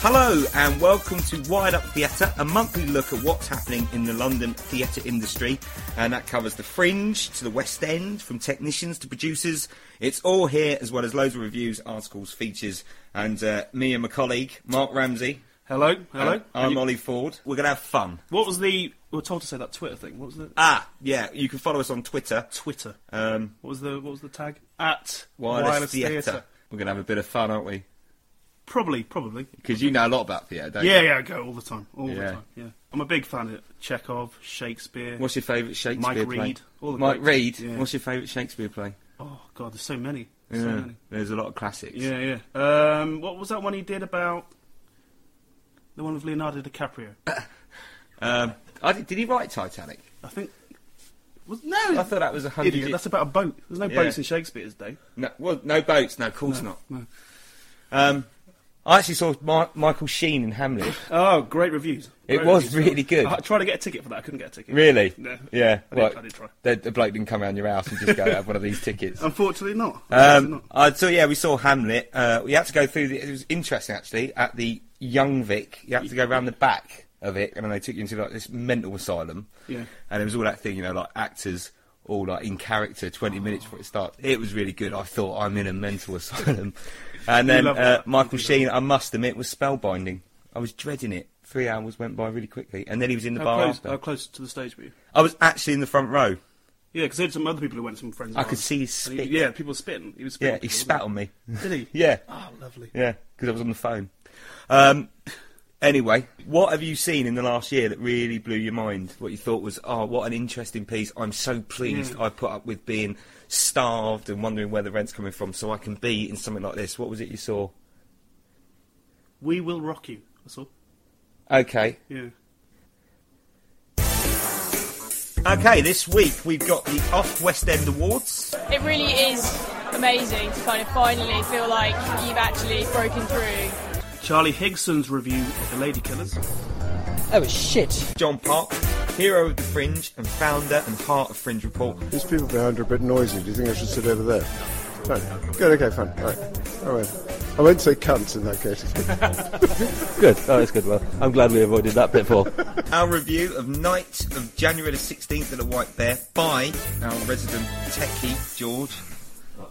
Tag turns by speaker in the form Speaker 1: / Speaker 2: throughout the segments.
Speaker 1: Hello and welcome to Wired Up Theatre, a monthly look at what's happening in the London theatre industry. And that covers the fringe to the West End, from technicians to producers. It's all here, as well as loads of reviews, articles, features. And uh, me and my colleague, Mark Ramsey.
Speaker 2: Hello, hello.
Speaker 1: and I'm
Speaker 2: You-
Speaker 1: Ollie Ford. We're going to have fun.
Speaker 2: What was the? We were told to say that Twitter thing. What was the
Speaker 1: Ah, yeah, you can follow us on Twitter.
Speaker 2: Twitter?
Speaker 1: Um,
Speaker 2: What was the? What was the tag? At
Speaker 1: Wireless, Theatre.
Speaker 2: Theatre.
Speaker 1: We're going to have a bit of fun, aren't we?
Speaker 2: Probably, probably.
Speaker 1: Because you know a lot about theatre, don't you?
Speaker 2: Yeah, yeah. I go all the time, all
Speaker 1: Yeah.
Speaker 2: the time. Yeah. I'm a big fan of Chekhov, Shakespeare.
Speaker 1: What's your favourite Shakespeare play?
Speaker 2: Mike
Speaker 1: play?
Speaker 2: Reed, all the
Speaker 1: Mike
Speaker 2: greats.
Speaker 1: Reed.
Speaker 2: Yeah.
Speaker 1: What's your favourite Shakespeare play?
Speaker 2: Oh God, there's so many. So
Speaker 1: Yeah,
Speaker 2: many.
Speaker 1: there's a lot of classics.
Speaker 2: Yeah, yeah. Um, what was that one he did about? The one with Leonardo DiCaprio.
Speaker 1: Um, I, did he write Titanic?
Speaker 2: I think. Was, no,
Speaker 1: I thought that was a hundred.
Speaker 2: idiot. That's about a boat. There's no
Speaker 1: Yeah.
Speaker 2: boats in Shakespeare's day.
Speaker 1: no, well, no boats. No, of course
Speaker 2: No,
Speaker 1: not.
Speaker 2: no.
Speaker 1: Um, I actually saw Ma- Michael Sheen in Hamlet.
Speaker 2: Oh, great reviews.
Speaker 1: It was
Speaker 2: reviews.
Speaker 1: really good.
Speaker 2: I tried to get a ticket for that. I couldn't get a ticket.
Speaker 1: really?
Speaker 2: No.
Speaker 1: Yeah.
Speaker 2: I did-
Speaker 1: Well,
Speaker 2: I did try.
Speaker 1: The, the bloke didn't come around your house and just go have one of these tickets.
Speaker 2: Unfortunately, not. Unfortunately
Speaker 1: Um, uh, so yeah, we saw Hamlet. Uh, we had to go through. The, it was interesting actually at the Young Vic. You had to go around the back of it, and then they took you into like this mental asylum.
Speaker 2: Yeah.
Speaker 1: And it was all that thing, you know, like actors all like in character 20 minutes before it starts. It was really good. I thought I'm in a mental asylum. And then uh. Michael Sheen, I must admit, was spellbinding. I was dreading it. Three hours went by really quickly, and then he was in the
Speaker 2: How
Speaker 1: bar
Speaker 2: close,
Speaker 1: after.
Speaker 2: how close to the stage were you?
Speaker 1: I was actually in the front row.
Speaker 2: Yeah, because there there's some other people who went, some friends.
Speaker 1: I could see his
Speaker 2: And he- yeah, people spitting. He was spitting.
Speaker 1: Yeah, he spat on me.
Speaker 2: Did he?
Speaker 1: Yeah.
Speaker 2: Oh, lovely.
Speaker 1: Yeah, because I was on the phone. Um, anyway, what have you seen in the last year that really blew your mind? What you thought was, oh, what an interesting piece. I'm so pleased
Speaker 2: Yeah.
Speaker 1: I put up with being starved and wondering where the rent's coming from so I can be in something like this. What was it you saw?
Speaker 2: We will rock you. That's all.
Speaker 1: Okay.
Speaker 2: Yeah.
Speaker 1: Okay, this week we've got the Off West End Awards.
Speaker 3: It really is amazing to kind of finally feel like you've actually broken through.
Speaker 2: Charlie Higson's review of The Lady Killers.
Speaker 4: That was shit.
Speaker 1: John Park, hero of the Fringe and founder and heart of Fringe Report.
Speaker 5: These people behind are a bit noisy. Do you think I should sit over there? Fine. Good, okay, fine. All right. All right. I won't say cunts in that case.
Speaker 4: Good. Oh, that's good. Well, I'm glad we avoided that pitfall.
Speaker 1: Our review of Night of January the 16th at the White Bear by our resident techie, George.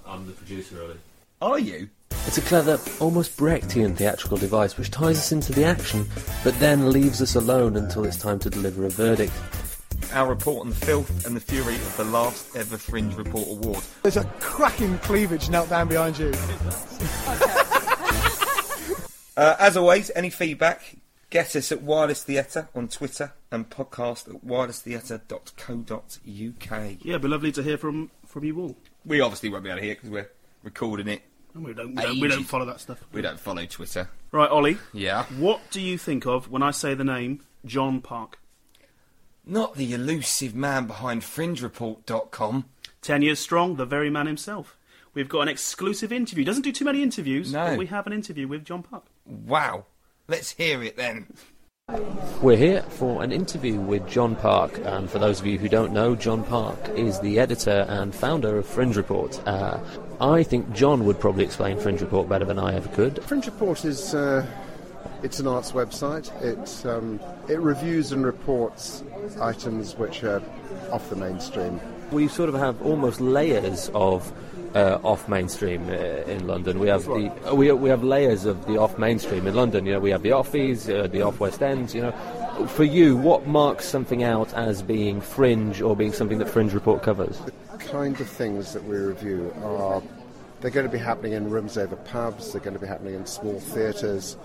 Speaker 6: I'm the producer of it.
Speaker 1: Are you?
Speaker 4: It's a clever, almost Brechtian theatrical device which ties us into the action, but then leaves us alone until it's time to deliver a verdict.
Speaker 1: Our report on the filth and the fury of the last ever Fringe Report Award.
Speaker 7: There's a cracking cleavage knelt down behind you.
Speaker 1: Uh, as always, any feedback, get us at Wireless Theatre on Twitter and podcast at wirelesstheatre.co.uk.
Speaker 2: Yeah, it'd be lovely to hear from from you all.
Speaker 1: We obviously won't be able to hear because we're recording it.
Speaker 2: And we don't, we don't, we don't follow that stuff.
Speaker 1: We don't follow Twitter.
Speaker 2: Right, Ollie.
Speaker 1: Yeah.
Speaker 2: What do you think of when I say the name John Park?
Speaker 1: Not the elusive man behind FringeReport.com.
Speaker 2: Ten years strong, the very man himself. We've got an exclusive interview. Doesn't do too many interviews,
Speaker 1: No.
Speaker 2: but we have an interview with John Park.
Speaker 1: Wow. Let's hear it then.
Speaker 4: We're here for an interview with John Park, and for those of you who don't know, John Park is the editor and founder of Fringe Report. Uh, I think John would probably explain Fringe Report better than I ever could.
Speaker 5: Fringe Report is uh, it's an arts website. It um, it reviews and reports items which are off the mainstream.
Speaker 4: We sort of have almost layers of uh, off mainstream uh, in London. We have the uh, we, we have layers of the off mainstream in London. You know, we have the offies, uh, the off West Ends. You know, for you, what marks something out as being fringe or being something that Fringe Report covers?
Speaker 5: The kind of things that we review are they're going to be happening in rooms over pubs. They're going to be happening in small theatres.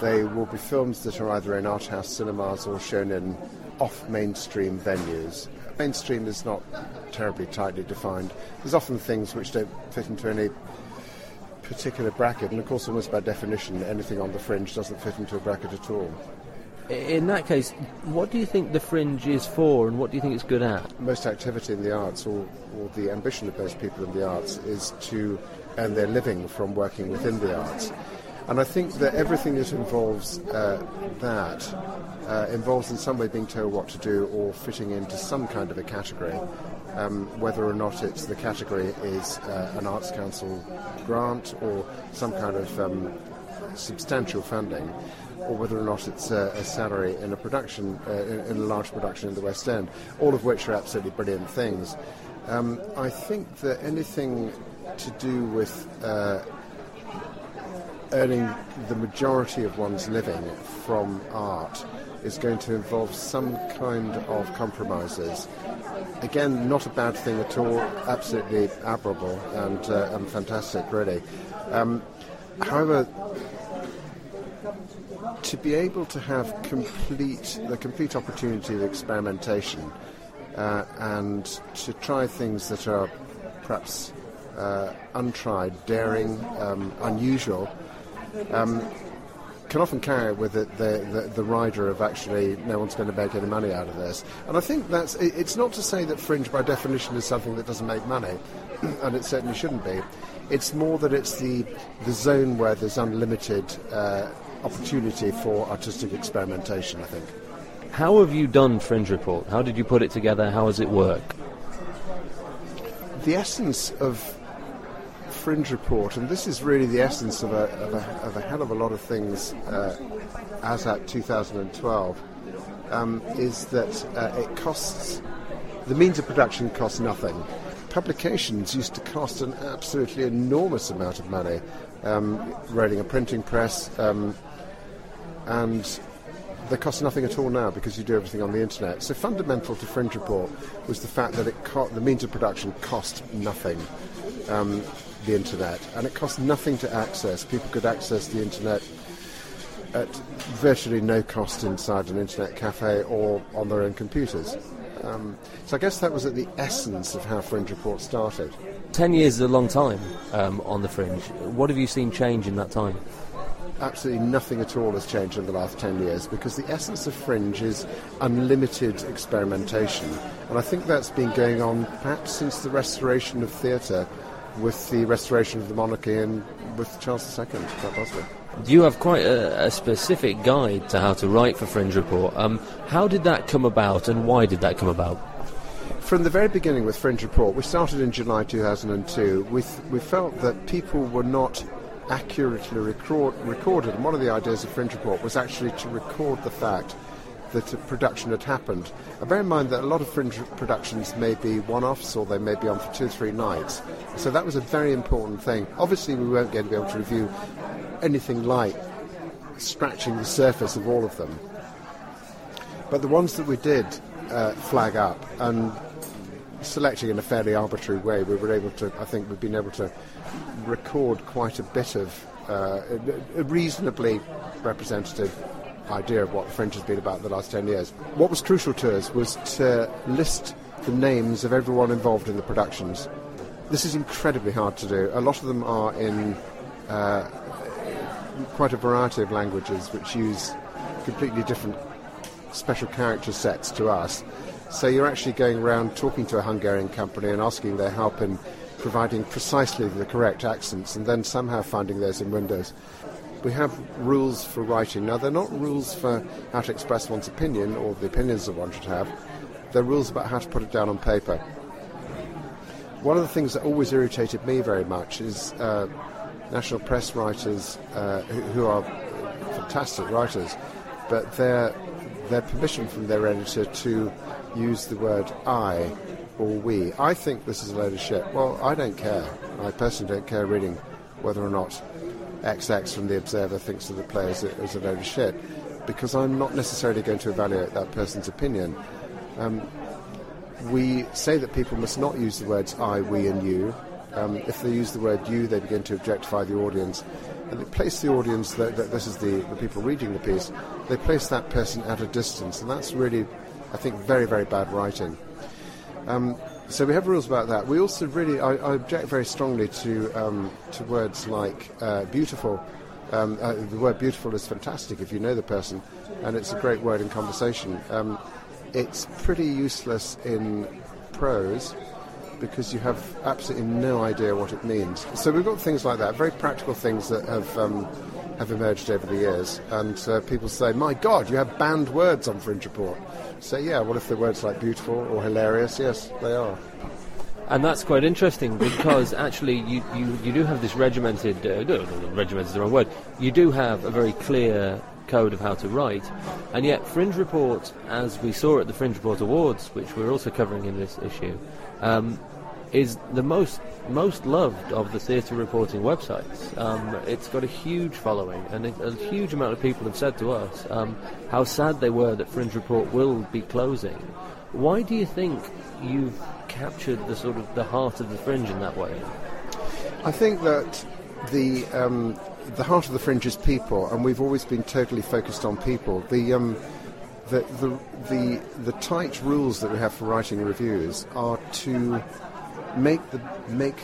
Speaker 5: They will be films that are either in art house cinemas or shown in off mainstream venues. Mainstream is not terribly tightly defined. There's often things which don't fit into any particular bracket, and of course, almost by definition, anything on the fringe doesn't fit into a bracket at all.
Speaker 4: In that case, what do you think the fringe is for, and what do you think it's good at?
Speaker 5: Most activity in the arts, or, or the ambition of most people in the arts, is to earn their living from working within the arts. And I think that everything that involves uh, that uh, involves in some way being told what to do or fitting into some kind of a category. Um, whether or not it's the category is uh, an Arts Council grant or some kind of um, substantial funding, or whether or not it's a, a salary in a production, uh, in, in, a large production in the West End, all of which are absolutely brilliant things. Um, I think that anything to do with uh, earning the majority of one's living from art is going to involve some kind of compromises. Again, not a bad thing at all, absolutely admirable and, uh, and fantastic, really. Um, however, to be able to have complete the complete opportunity of experimentation uh, and to try things that are perhaps uh, untried, daring, um, unusual, um, can often carry with it the, the, the, rider of actually no one's going to make any money out of this. And I think that's it, it's not to say that fringe by definition is something that doesn't make money, and it certainly shouldn't be. It's more that it's the, the zone where there's unlimited uh, opportunity for artistic experimentation, I think.
Speaker 4: How have you done Fringe Report? How did you put it together? How does it work?
Speaker 5: The essence of Fringe Report, and this is really the essence of a, of a, of a hell of a lot of things uh, as at 2012, um, is that uh, it costs, the means of production costs nothing. Publications used to cost an absolutely enormous amount of money, um, running a printing press, um, and they cost nothing at all now because you do everything on the internet. So fundamental to Fringe Report was the fact that it co- the means of production cost nothing. Um, the internet, and it cost nothing to access. People could access the internet at virtually no cost inside an internet cafe or on their own computers. Um, so I guess that was at the essence of how Fringe Report started.
Speaker 4: Ten years is a long time um, on the Fringe. What have you seen change in that time?
Speaker 5: Absolutely nothing at all has changed in the last 10 years because the essence of Fringe is unlimited experimentation. And I think that's been going on perhaps since the restoration of theatre with the restoration of the monarchy and with Charles II, quite possibly.
Speaker 4: You have quite a, a, specific guide to how to write for Fringe Report. Um, how did that come about and why did that come about?
Speaker 5: From the very beginning with Fringe Report, we started in July 2002. We, th- we felt that people were not accurately record- recorded, and one of the ideas of Fringe Report was actually to record the fact that production had happened. And bear in mind that a lot of fringe productions may be one-offs or they may be on for two three nights. So that was a very important thing. Obviously, we weren't going to be able to review anything like scratching the surface of all of them. But the ones that we did uh, flag up and selecting in a fairly arbitrary way, we were able to, I think we've been able to record quite a bit of uh, a reasonably representative idea of what the Fringe has been about the last 10 years. What was crucial to us was to list the names of everyone involved in the productions. This is incredibly hard to do. A lot of them are in uh, quite a variety of languages which use completely different special character sets to us. So you're actually going around talking to a Hungarian company and asking their help in providing precisely the correct accents and then somehow finding those in Windows we have rules for writing. Now, they're not rules for how to express one's opinion or the opinions that one should have. They're rules about how to put it down on paper. One of the things that always irritated me very much is uh, national press writers uh, who, who, are fantastic writers, but their their permission from their editor to use the word I or we. I think this is a load of shit. Well, I don't care. I personally don't care reading whether or not XX from the Observer thinks that the player is a, is a load of shit, because I'm not necessarily going to evaluate that person's opinion. Um, we say that people must not use the words I, we, and you. Um, if they use the word you, they begin to objectify the audience. And they place the audience, that, this is the, the people reading the piece, they place that person at a distance. And that's really, I think, very, very bad writing. Um, so we have rules about that. We also really, I, I object very strongly to um, to words like uh, beautiful. Um, uh, the word beautiful is fantastic if you know the person, and it's a great word in conversation. Um, it's pretty useless in prose because you have absolutely no idea what it means. So we've got things like that, very practical things that have um, have emerged over the years. And uh, people say, "My God, you have banned words on Fringe Report." Say, "Yeah, what if they're words like beautiful or hilarious?" Yes, they are.
Speaker 4: And that's quite interesting because actually you, you, you do have this regimented, uh, no, no, regimented is the wrong word, you do have a very clear code of how to write, and yet Fringe Report, as we saw at the Fringe Report Awards, which we're also covering in this issue, um, is the most most loved of the theatre reporting websites. Um, it's got a huge following, and a, huge amount of people have said to us um, how sad they were that Fringe Report will be closing. Why do you think you've captured the sort of the heart of the Fringe in that way?
Speaker 5: I think that the um, the heart of the fringe is people, and we've always been totally focused on people. The um, the, the the the tight rules that we have for writing reviews are to make the make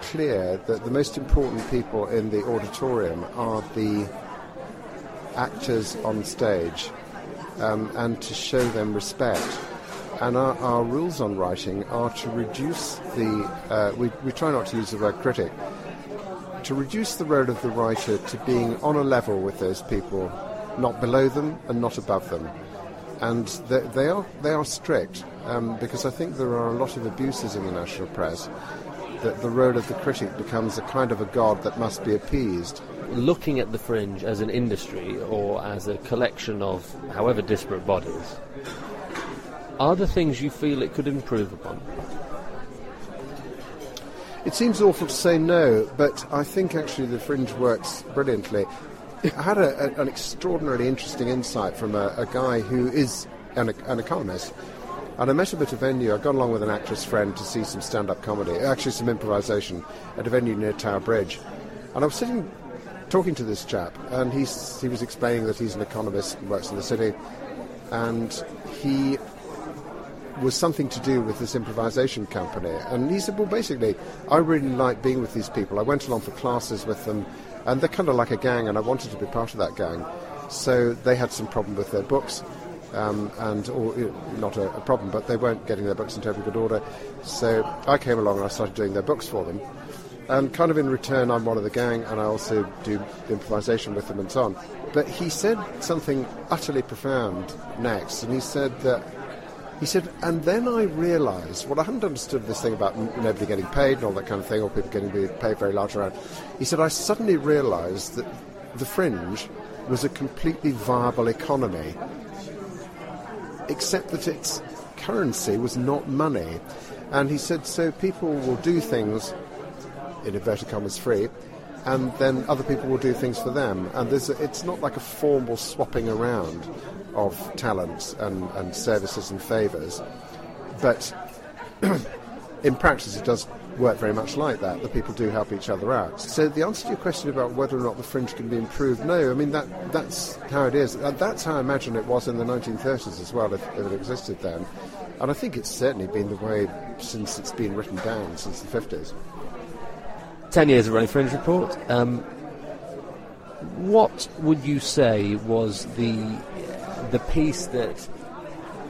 Speaker 5: clear that the most important people in the auditorium are the actors on stage, um, and to show them respect. And our, our rules on writing are to reduce the. Uh, we, we try not to use the word critic. To reduce the role of the writer to being on a level with those people, not below them and not above them. And they, they are they are strict um, because I think there are a lot of abuses in the national press. That the role of the critic becomes a kind of a god that must be appeased.
Speaker 4: Looking at the Fringe as an industry or as a collection of however disparate bodies, are there things you feel it could improve upon?
Speaker 5: It seems awful to say no, but I think actually the Fringe works brilliantly. I had a, a, an extraordinarily interesting insight from a, a guy who is an, an, economist. And I met him at a venue. I'd gone along with an actress friend to see some stand up comedy, actually, some improvisation at a venue near Tower Bridge. And I was sitting talking to this chap, and he's, he was explaining that he's an economist and works in the city. And he was something to do with this improvisation company. And he said, well, basically, I really like being with these people. I went along for classes with them, and they're kind of like a gang, and I wanted to be part of that gang. So they had some problem with their books. Um, and or, not a, a, problem, but they weren't getting their books into terribly good order. So I came along and I started doing their books for them. And kind of in return, I'm one of the gang, and I also do improvisation with them and so on. But he said something utterly profound next, and he said that he said, and then I realised, well, I hadn't understood this thing about nobody getting paid and all that kind of thing, or people getting paid very large around. He said, I suddenly realised that the fringe was a completely viable economy, except that its currency was not money. And he said, so people will do things, in inverted commas, free, and then other people will do things for them. And it's not like a formal swapping around of talents and, and services and favours, but in practice it does work very much like that. The people do help each other out. So the answer to your question about whether or not the fringe can be improved, no. I mean that that's how it is. That's how I imagine it was in the 1930s as well, if, if it existed then. And I think it's certainly been the way since it's been written down since the 50s.
Speaker 4: 10 years of running Fringe Report. Um, what would you say was the the piece that,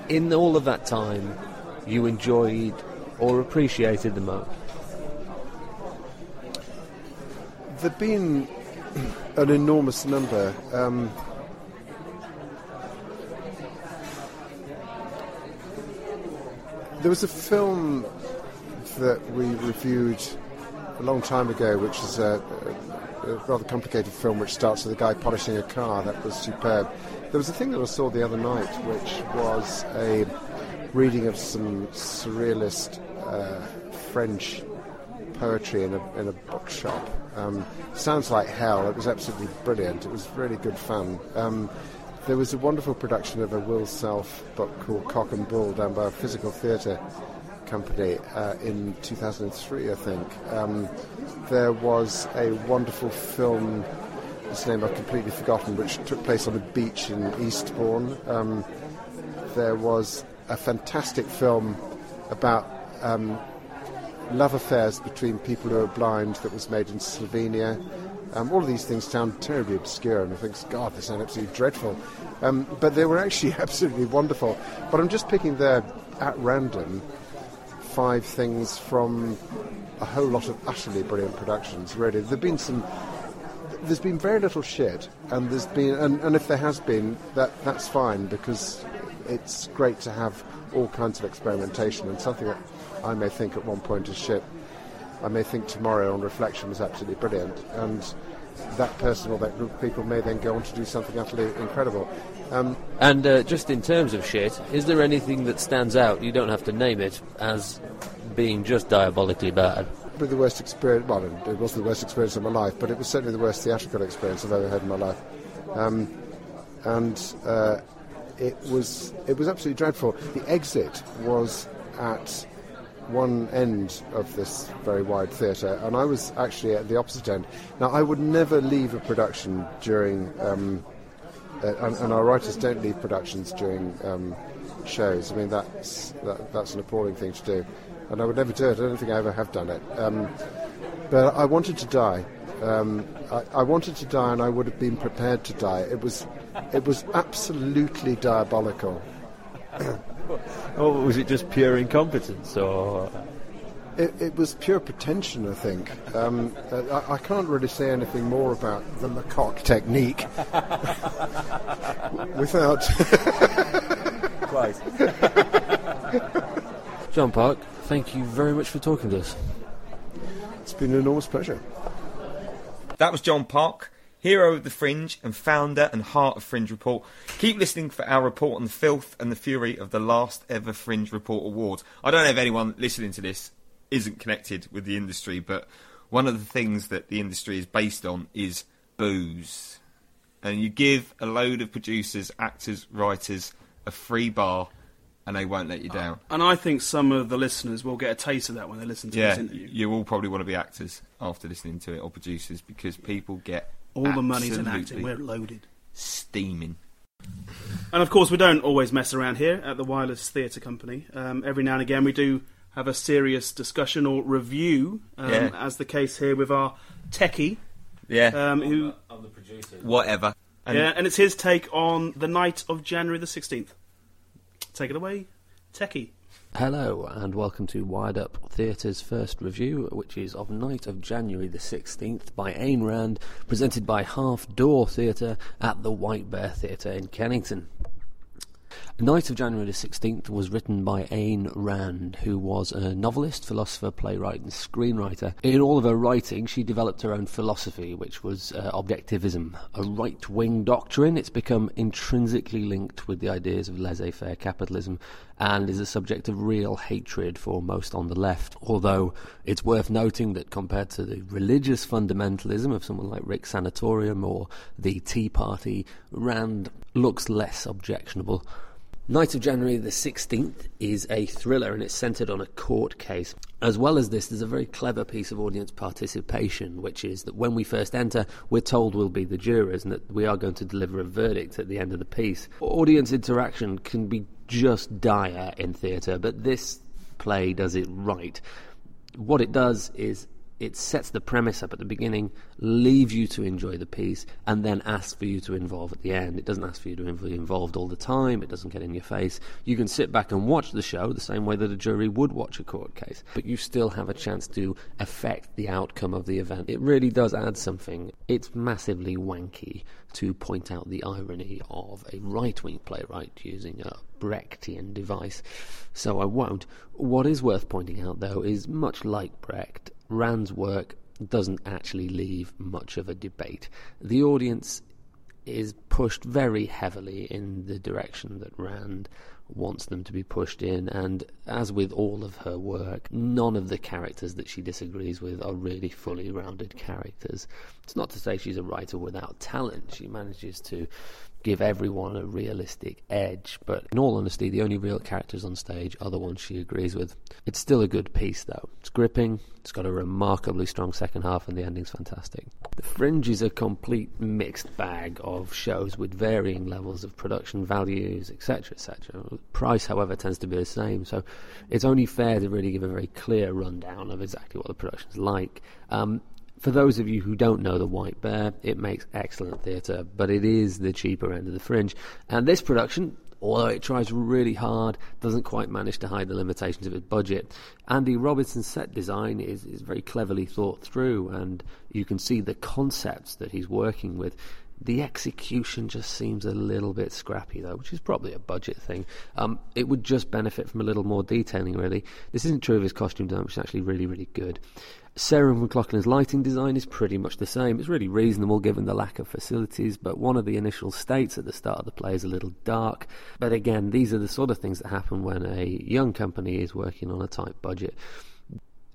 Speaker 4: in all of that time, you enjoyed or appreciated the most?
Speaker 5: There've been an enormous number. Um, there was a film that we reviewed a long time ago, which is a, a, a, rather complicated film which starts with a guy polishing a car. That was superb. There was a thing that I saw the other night, which was a reading of some surrealist uh, French poetry in a, in a bookshop. Um, sounds like hell. It was absolutely brilliant. It was really good fun. Um, there was a wonderful production of a Will Self book called Cock and Bull done by a physical theatre company uh, in 2003, I think. Um, there was a wonderful film, whose name I've completely forgotten, which took place on a beach in Eastbourne. Um, there was a fantastic film about um, love affairs between people who are blind that was made in Slovenia. Um, all of these things sound terribly obscure, and I think, God, they sound absolutely dreadful. Um, but they were actually absolutely wonderful. But I'm just picking there at random five things from a whole lot of utterly brilliant productions. Really, there've been some. There's been very little shit, and there's been, and, and if there has been, that that's fine because it's great to have all kinds of experimentation, and something that I may think at one point is shit, I may think tomorrow on reflection was absolutely brilliant, and that person or that group of people may then go on to do something utterly incredible. Um,
Speaker 4: And uh, just in terms of shit, is there anything that stands out? You don't have to name it as being just diabolically bad.
Speaker 5: Probably the worst experience. Well, it wasn't the worst experience of my life, but it was certainly the worst theatrical experience I've ever had in my life. Um, and uh, it was it was absolutely dreadful. The exit was at one end of this very wide theatre, and I was actually at the opposite end. Now, I would never leave a production during, um, uh, and, and our writers don't leave productions during um, shows. I mean, that's that, that's an appalling thing to do, and I would never do it. I don't think I ever have done it. Um, but I wanted to die. Um, I, I wanted to die, and I would have been prepared to die. It was, it was absolutely diabolical.
Speaker 4: Or was it just pure incompetence? Or
Speaker 5: It, it was pure pretension, I think. Um, I, I can't really say anything more about the macaque technique without.
Speaker 4: John Park, thank you very much for talking to us.
Speaker 5: it's been an enormous pleasure.
Speaker 1: That was John Park, hero of the Fringe and founder and heart of Fringe Report. Keep listening for our report on the filth and the fury of the last ever Fringe Report Awards. I don't know if anyone listening to this isn't connected with the industry, but one of the things that the industry is based on is booze. And you give a load of producers, actors, writers a free bar and they won't let you down.
Speaker 2: And I think some of the listeners will get a taste of that when they listen to
Speaker 1: Yeah,
Speaker 2: this interview.
Speaker 1: you all probably want to be actors after listening to it or producers because people get
Speaker 2: All the money's in acting. We're loaded.
Speaker 1: steaming.
Speaker 2: And of course, we don't always mess around here at the Wireless Theatre Company. Um, every now and again, we do have a serious discussion or review, um,
Speaker 1: Yeah.
Speaker 2: as the case here with our techie,
Speaker 1: Yeah,
Speaker 2: um, who
Speaker 6: I'm the producer.
Speaker 1: whatever. And
Speaker 2: yeah, and it's his take on the night of January the sixteenth. Take it away, techie.
Speaker 4: Hello, and welcome to Wired Up Theatre's first review, which is of Night of January the 16th by Ayn Rand, presented by Half Door Theatre at the White Bear Theatre in Kennington. Night of January the 16th was written by Ayn Rand, who was a novelist, philosopher, playwright, and screenwriter. In all of her writing, she developed her own philosophy, which was uh, objectivism, a right wing doctrine. It's become intrinsically linked with the ideas of laissez faire capitalism and is a subject of real hatred for most on the left. Although it's worth noting that compared to the religious fundamentalism of someone like Rick Santorum or the Tea Party, Rand looks less objectionable. Night of January the 16th is a thriller and it's centred on a court case. As well as this, there's a very clever piece of audience participation, which is that when we first enter, we're told we'll be the jurors and that we are going to deliver a verdict at the end of the piece. Audience interaction can be just dire in theatre, but this play does it right. What it does is it sets the premise up at the beginning, leaves you to enjoy the piece, and then asks for you to involve at the end. It doesn't ask for you to be involved all the time, it doesn't get in your face. You can sit back and watch the show the same way that a jury would watch a court case, but you still have a chance to affect the outcome of the event. It really does add something. It's massively wanky to point out the irony of a right wing playwright using a Brechtian device, so I won't. What is worth pointing out, though, is much like Brecht, Rand's work doesn't actually leave much of a debate. The audience is pushed very heavily in the direction that Rand wants them to be pushed in, and as with all of her work, none of the characters that she disagrees with are really fully rounded characters. It's not to say she's a writer without talent, she manages to give everyone a realistic edge, but in all honesty, the only real characters on stage are the ones she agrees with. It's still a good piece, though. It's gripping, it's got a remarkably strong second half, and the ending's fantastic. The Fringe is a complete mixed bag of shows with varying levels of production values, etc., etc. Price, however, tends to be the same, so it's only fair to really give a very clear rundown of exactly what the production's like. Um, for those of you who don't know The White Bear, it makes excellent theatre, but it is the cheaper end of the fringe. And this production, although it tries really hard, doesn't quite manage to hide the limitations of its budget. Andy Robinson's set design is, is very cleverly thought through, and you can see the concepts that he's working with. The execution just seems a little bit scrappy, though, which is probably a budget thing. Um, it would just benefit from a little more detailing, really. This isn't true of his costume design, which is actually really, really good. Sarah McLaughlin's lighting design is pretty much the same. It's really reasonable given the lack of facilities, but one of the initial states at the start of the play is a little dark. But again, these are the sort of things that happen when a young company is working on a tight budget.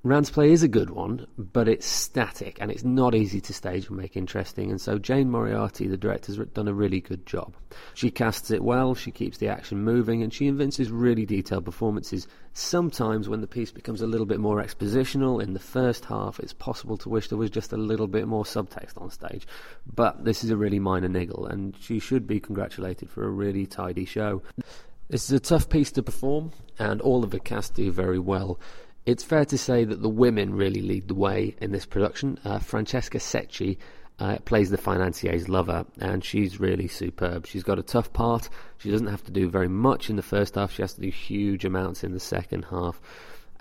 Speaker 4: Rand's play is a good one, but it's static and it's not easy to stage and make interesting. And so Jane Moriarty, the director, has done a really good job. She casts it well, she keeps the action moving, and she evinces really detailed performances. Sometimes, when the piece becomes a little bit more expositional in the first half, it's possible to wish there was just a little bit more subtext on stage. But this is a really minor niggle, and she should be congratulated for a really tidy show. This is a tough piece to perform, and all of the cast do very well. It's fair to say that the women really lead the way in this production. Uh, Francesca Secchi uh, plays the financier's lover, and she's really superb. She's got a tough part. She doesn't have to do very much in the first half. She has to do huge amounts in the second half.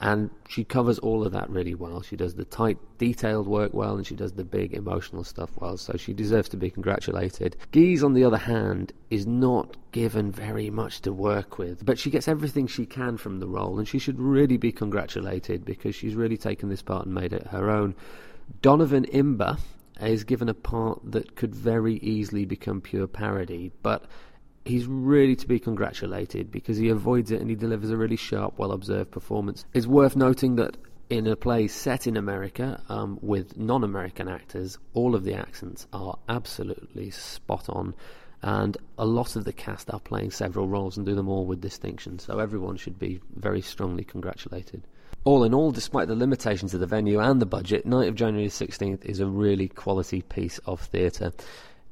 Speaker 4: And she covers all of that really well. She does the tight, detailed work well, and she does the big emotional stuff well. So she deserves to be congratulated. Guise, on the other hand, is not given very much to work with, but she gets everything she can from the role, and she should really be congratulated because she's really taken this part and made it her own. Donovan Imber is given a part that could very easily become pure parody, but he's really to be congratulated because he avoids it and he delivers a really sharp, well observed performance. It's worth noting that in a play set in America um, with non American actors, all of the accents are absolutely spot on. And a lot of the cast are playing several roles and do them all with distinction, so everyone should be very strongly congratulated. All in all, despite the limitations of the venue and the budget, Night of January 16th is a really quality piece of theatre.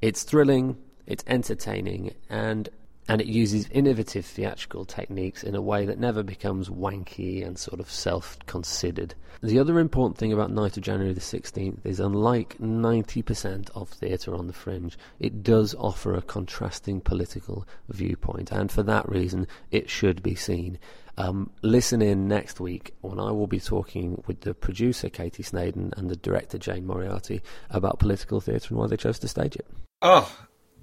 Speaker 4: It's thrilling, it's entertaining, and and it uses innovative theatrical techniques in a way that never becomes wanky and sort of self-considered. The other important thing about Night of January the 16th is unlike 90% of theatre on the fringe, it does offer a contrasting political viewpoint, and for that reason, it should be seen. Um, listen in next week when I will be talking with the producer Katie Snaden and the director Jane Moriarty about political theatre and why they chose to stage it.
Speaker 1: Oh,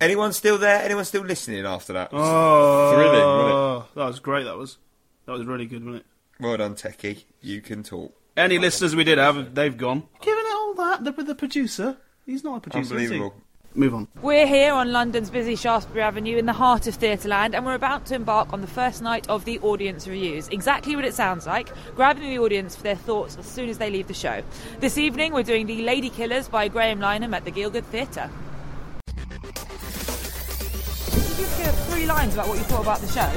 Speaker 1: anyone still there? Anyone still listening after that?
Speaker 2: Oh,
Speaker 1: Thrilling, wasn't it?
Speaker 2: That was great. That was that was really good, wasn't it?
Speaker 1: Well done, Techie. You can talk.
Speaker 2: Any listeners we did have, they've gone. Given it all that, the, the producer. He's not a producer. is he?
Speaker 1: Unbelievable.
Speaker 2: Move on.
Speaker 3: We're here on London's busy Shaftesbury Avenue in the heart of Theatreland, and we're about to embark on the first night of the audience reviews. Exactly what it sounds like, grabbing the audience for their thoughts as soon as they leave the show. This evening, we're doing The Lady Killers by Graham Linehan at the Gielgud Theatre. Three lines about what you thought about the show?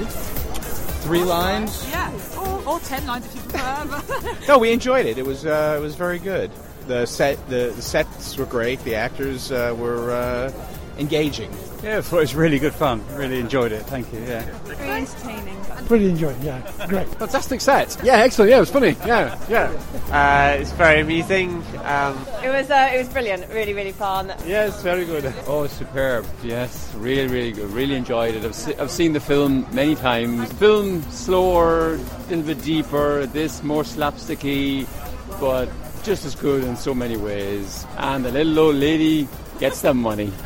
Speaker 8: Three lines.
Speaker 3: Yeah, or, or ten lines if you prefer.
Speaker 8: No, we enjoyed it. It was uh, it was very good. The set the, the sets were great. The actors uh, were uh, engaging.
Speaker 9: Yeah, it was really good fun. Really enjoyed it. Thank you. Yeah.
Speaker 3: Very entertaining.
Speaker 7: Pretty enjoyed, yeah. Great.
Speaker 9: Fantastic set. Yeah, excellent. Yeah, it was funny. Yeah, yeah.
Speaker 10: Uh, it's very amusing. Um,
Speaker 11: It was uh, it was brilliant, really really fun.
Speaker 9: Yes, very good.
Speaker 12: Oh, superb. Yes, really, really good. Really enjoyed it. I've, se- I've seen the film many times. Film slower, a little bit deeper, this more slapsticky, but just as good in so many ways. And the little old lady gets the money.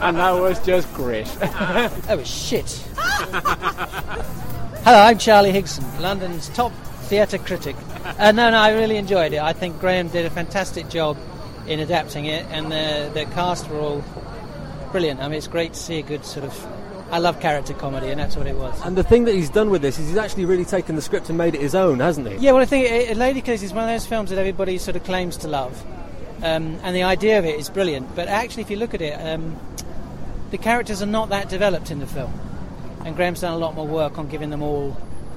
Speaker 12: And that was just great.
Speaker 13: That was shit. Hello, I'm Charlie Higson, London's top theatre critic. Uh, no, no, I really enjoyed it. I think Graham did a fantastic job in adapting it, and the, the cast were all brilliant. I mean, it's great to see a good sort of. I love character comedy, and that's what it was.
Speaker 14: And the thing that he's done with this is he's actually really taken the script and made it his own, hasn't he?
Speaker 13: Yeah, well, I think uh, Lady Killers is one of those films that everybody sort of claims to love, um, and the idea of it is brilliant. But actually, if you look at it, um, the characters are not that developed in the film, and Graham's done a lot more work on giving them all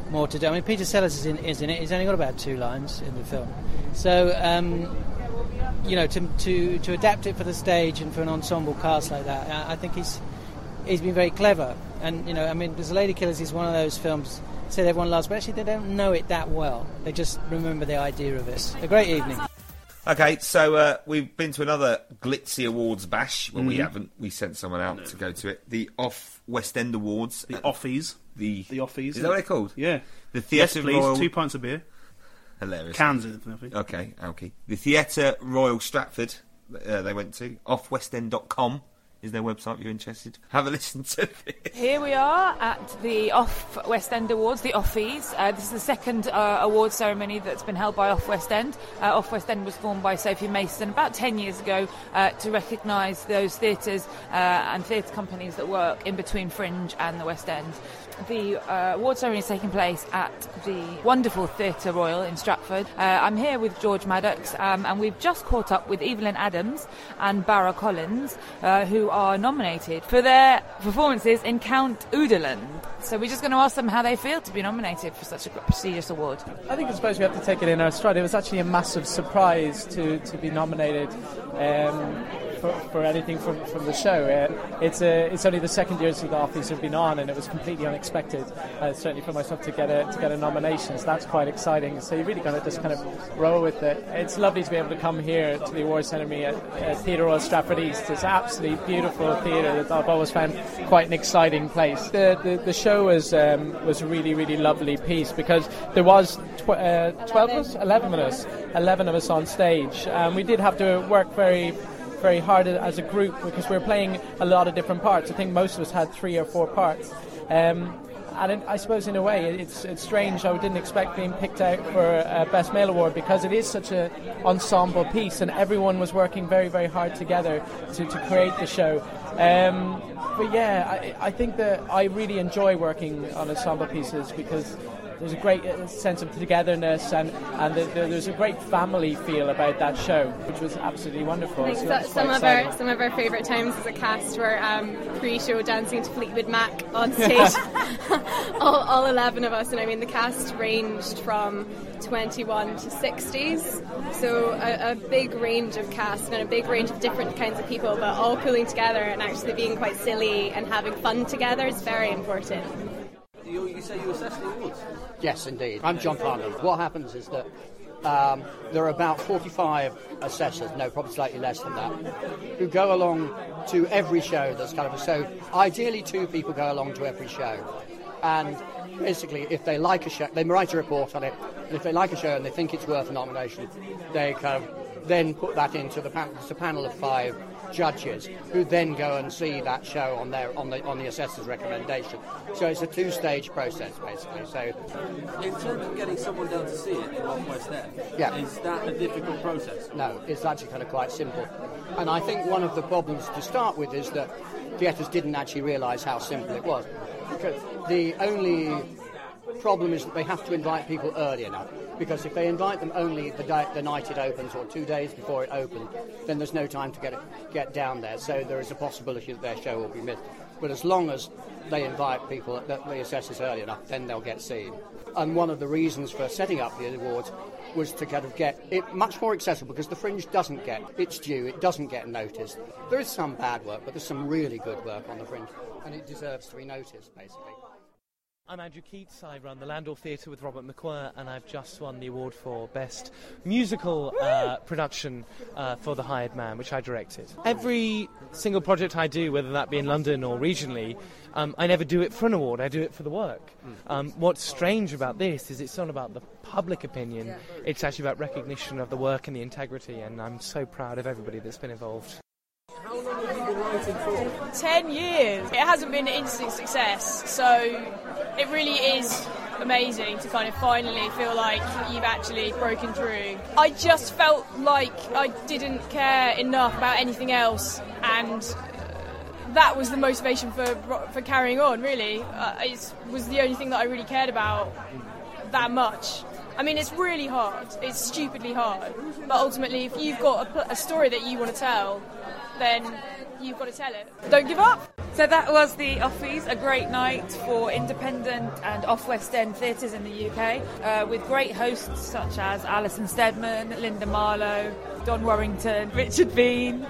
Speaker 13: more to do. I mean, Peter Sellers is in, is in it. He's only got about two lines in the film, so um, you know, to, to to adapt it for the stage and for an ensemble cast like that, I, I think he's he's been very clever. And you know, I mean, The Lady Killers is one of those films that everyone loves, but actually they don't know it that well. They just remember the idea of it. A great evening.
Speaker 1: Okay, so uh, we've been to another glitzy awards bash. Well, we
Speaker 2: Mhm.
Speaker 1: haven't. We sent someone out to go to it. The Off West End Awards.
Speaker 2: The Offies.
Speaker 1: The
Speaker 2: The Offies.
Speaker 1: Is that what they're called?
Speaker 2: Yeah.
Speaker 1: The
Speaker 2: Yes,
Speaker 1: Theatre
Speaker 2: please.
Speaker 1: Royal.
Speaker 2: Two pints of beer.
Speaker 1: Hilarious.
Speaker 2: Cans of nothing.
Speaker 1: Okay, okay. The Theatre Royal Stratford. Uh, they went to offwestend.com is their website you're interested. Have a listen to this.
Speaker 3: Here we are at the Off West End Awards, the Offies. Uh, this is the second uh, award ceremony that's been held by Off West End. Uh, Off West End was formed by Sophie Mason about 10 years ago uh, to recognise those theatres uh, and theatre companies that work in between Fringe and the West End. The uh, award ceremony is taking place at the wonderful Theatre Royal in Stratford. Uh, I'm here with George Maddox, um, and we've just caught up with Evelyn Adams and Barra Collins, uh, who are nominated for their performances in Count Uderland. So we're just going to ask them how they feel to be nominated for such a prestigious award.
Speaker 15: I think I suppose we have to take it in our stride. It was actually a massive surprise to, to be nominated um, for, for anything from, from the show. Uh, it's a, it's only the second year since the Offies have been on, and it was completely unexpected. Uh, certainly for myself to get a to get a nomination, so that's quite exciting. So you're really going to just kind of roll with it. It's lovely to be able to come here to the awards ceremony at, at Theatre Royal Stratford East. It's absolutely beautiful theatre that I've always found quite an exciting place. The the, the show was um, was a really really lovely piece because there was tw- uh, 12 of us, 11 of us, 11 of us on stage. Um, we did have to work very very hard as a group because we were playing a lot of different parts. I think most of us had three or four parts. Um, and I suppose in a way it's it's strange. I didn't expect being picked out for a Best Male Award because it is such an ensemble piece, and everyone was working very very hard together to, to create the show. Um, but yeah, I, I think that I really enjoy working on ensemble pieces because there's a great uh, sense of togetherness and, and the, the, there's a great family feel about that show, which was absolutely wonderful.
Speaker 16: I think
Speaker 15: So
Speaker 16: some of our some of our favourite times as a cast were um, pre-show dancing to Fleetwood Mac on stage. all, all eleven of us, and I mean the cast ranged from 21 to 60s, so a, a big range of cast and a big range of different kinds of people, but all pulling together and actually being quite silly and having fun together is very important.
Speaker 17: You, you say you assess the awards?
Speaker 18: Yes, indeed. I'm John Parnell. What happens is that um, there are about 45 assessors, no, probably slightly less than that, who go along to every show that's kind of so. Ideally, two people go along to every show, and basically, if they like a show, they write a report on it, and if they like a show and they think it's worth a nomination, they kind of then put that into the. It's a panel of five judges who then go and see that show on their on the on the assessor's recommendation. So it's a two-stage process basically. So
Speaker 17: In terms of getting someone down to see it in Off West End,
Speaker 18: Yeah.
Speaker 17: is that a difficult process?
Speaker 18: No, it's actually kind of quite simple. And I think one of the problems to start with is that theatres didn't actually realise how simple it was. Because the only problem is that they have to invite people early enough. Because if they invite them only the, day, the night it opens or two days before it opens, then there's no time to get, it, get down there. So there is a possibility that their show will be missed. But as long as they invite people, the, the assessors early enough, then they'll get seen. And one of the reasons for setting up the awards was to kind of get it much more accessible because the fringe doesn't get its due, it doesn't get noticed. There is some bad work, but there's some really good work on the fringe, and it deserves to be noticed, basically.
Speaker 19: I'm Andrew Keates. I run the Landor Theatre with Robert McWhir, and I've just won the award for Best Musical uh, Production uh, for The Hired Man, which I directed. Every single project I do, whether that be in London or regionally, um, I never do it for an award, I do it for the work. Um, what's strange about this is it's not about the public opinion, it's actually about recognition of the work and the integrity, and I'm so proud of everybody that's been involved.
Speaker 17: How long have you been writing for?
Speaker 20: Ten years. It hasn't been an instant success, so it really is amazing to kind of finally feel like you've actually broken through. I just felt like I didn't care enough about anything else, and uh, that was the motivation for for carrying on. Really, uh, it was the only thing that I really cared about that much. I mean, it's really hard. It's stupidly hard. But ultimately, if you've got a, a story that you want to tell, then you've got to tell it. Don't give up.
Speaker 3: So that was the Offies, a great night for independent and off West End theatres in the UK, uh, with great hosts such as Alison Steadman, Linda Marlowe, Don Warrington, Richard Bean.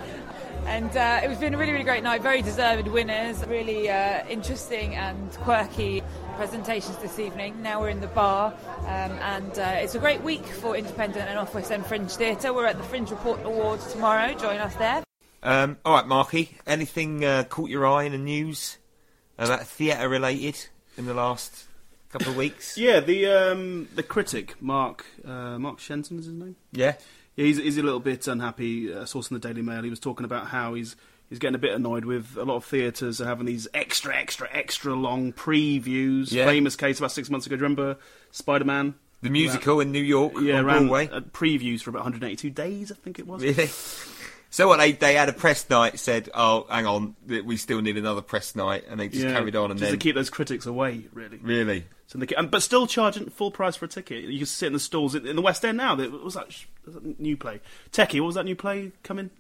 Speaker 3: And uh, it was been a really, really great night. Very deserved winners. Really uh, interesting and quirky presentations this evening. Now we're in the bar, um, and uh, it's a great week for independent and off West End Fringe Theatre. We're at the Fringe Report Awards tomorrow. Join us there.
Speaker 1: Um, all right, Marky. Anything uh, caught your eye in the news uh, that theatre related in the last couple of weeks?
Speaker 2: Yeah, the um, the critic Mark uh, Mark Shenton is his name.
Speaker 1: Yeah.
Speaker 2: yeah, he's, he's a little bit unhappy. Uh, source in the Daily Mail, he was talking about how he's he's getting a bit annoyed with a lot of theatres are having these extra, extra, extra long previews.
Speaker 1: Yeah.
Speaker 2: Famous case about six months ago. Do you remember Spider Man?
Speaker 1: The musical in New York
Speaker 2: Yeah,
Speaker 1: on
Speaker 2: ran
Speaker 1: Broadway.
Speaker 2: uh, previews for about 182 days, I think it was.
Speaker 1: Really? So what they they had a press night. Said, "Oh, hang on, we still need another press night," and they just
Speaker 2: Yeah,
Speaker 1: carried on. And
Speaker 2: just
Speaker 1: then
Speaker 2: to keep those critics away, really.
Speaker 1: really,
Speaker 2: So they, and, but still charging full price for a ticket. You can sit in the stalls in, in the West End now. There- What was that, was that new play? Techie, what was that new play coming?